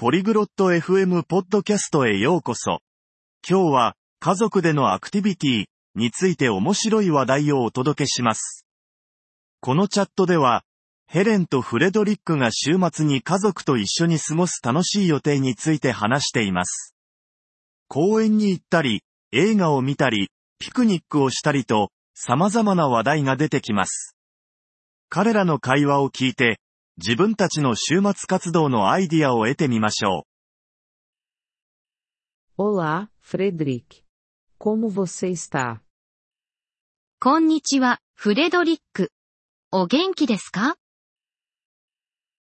ポリグロット FM ポッドキャストへようこそ。今日は、家族でのアクティビティについて面白い話題をお届けします。このチャットでは、ヘレンとフレドリックが週末に家族と一緒に過ごす楽しい予定について話しています。公園に行ったり、映画を見たり、ピクニックをしたりと、様々な話題が出てきます。彼らの会話を聞いて、自分たちの週末活動のアイディアを得てみましょ Olá, Frederic. Como você está? こんにちは、フレドリック。お元気ですか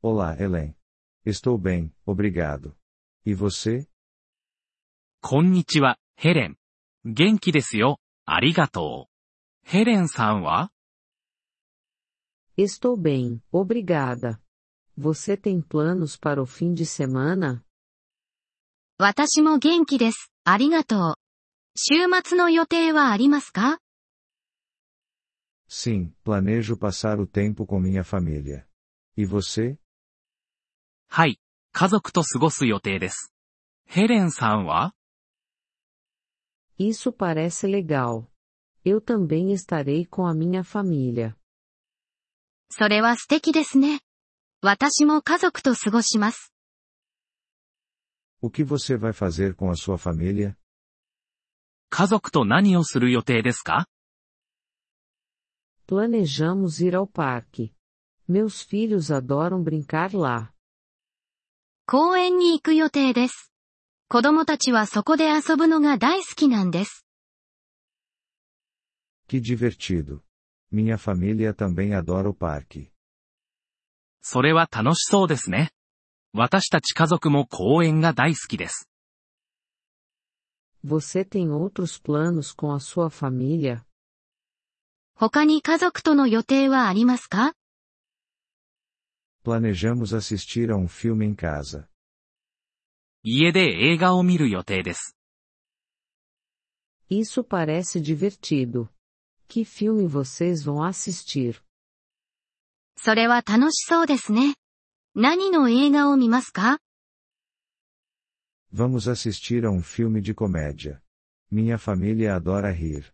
Olá, Helen. Estou bem, obrigado. E você? こんにちは、ヘレン。元気ですよ、ありがとう。ヘレンさんは Estou bem, obrigada. Você tem planos para o fim de semana? 私も元気です。ありがとう。週末の予定はありますか Sim, planejo passar o tempo com minha família. E você? はい、家族と過ごす予定です。ヘレンさんは Isso parece legal. Eu também estarei com a minha família. それは素敵ですね。 私も家族と過ごします。O que você vai fazer com a sua família? 家族と何をする予定ですか Planejamos ir ao parque. Meus filhos adoram brincar lá. 公園に行く予定です。子供たちはそこで遊ぶのが大好きなんです。Que divertido. Minha família também adora o parque. それは楽しそうですね。私たち家族も公園が大好きです。 Você tem outros planos com a sua família? 他に家族との予定はありますか Planejamos assistir a um filme em casa. 家で映画を見る予定です。 Isso parece divertido. Que filme vocês vão assistir? それは楽しそうですね。何の映画を見ますか Vamos assistir a um filme de comédia. Minha família adora rir.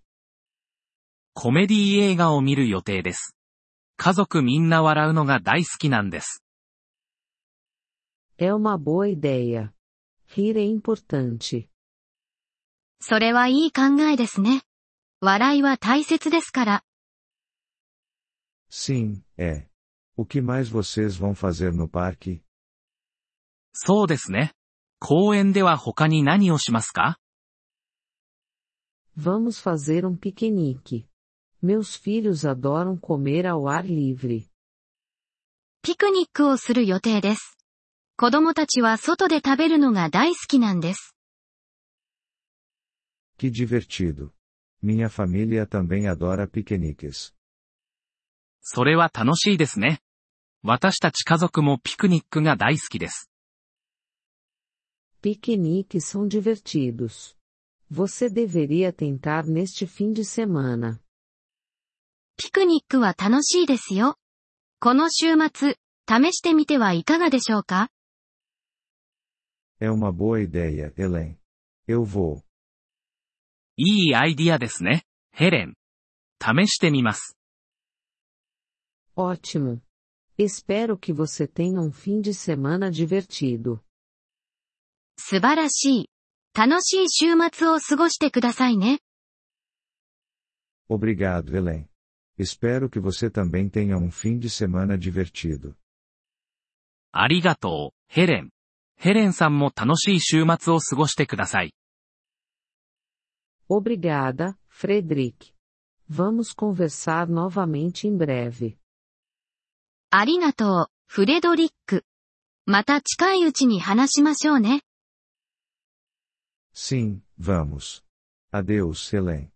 コメディ映画を見る予定です。家族みんな笑うのが大好きなんです。É uma boa ideia. Rir é importante. それはいい考えですね。笑いは大切ですから。Sim, é. O que mais vocês vão fazer no parque? そうですね。公園では他に何をしますか Vamos fazer um piquenique. Meus filhos adoram comer ao ar livre. ピクニックをする予定です。子供たちは外で食べるのが大好きなんです。 Que divertido. Minha família também adora piqueniques. それは楽しいですね。私たち家族もピクニックが大好きです。ピクニック。は楽しいですよ。この週末、試してみてはいかがでしょうか？É uma boa IDEA, Helen. EUVO いいアイディアですね、ヘレン。試してみます。Ótimo. Espero que você tenha um fim de semana divertido. 素晴らしい。楽しい週末を過ごしてくださいね。 Obrigado, Helen. Espero que você também tenha um fim de semana divertido. ありがとう、ヘレン。ヘレンさんも楽しい週末を過ごしてください。 Obrigada, Frederic. Vamos conversar novamente em breve. ありがとう、フレドリック。また近いうちに話しましょうね。Sim, vamos. Adeus, Helen.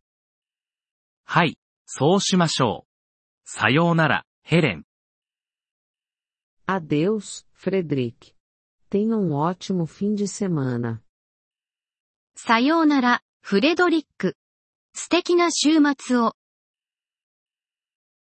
はい、そうしましょう。さようなら、ヘレン。Adeus, Frederic. Tenha um ótimo fim de semana. さようなら、フレドリック。素敵な週末を。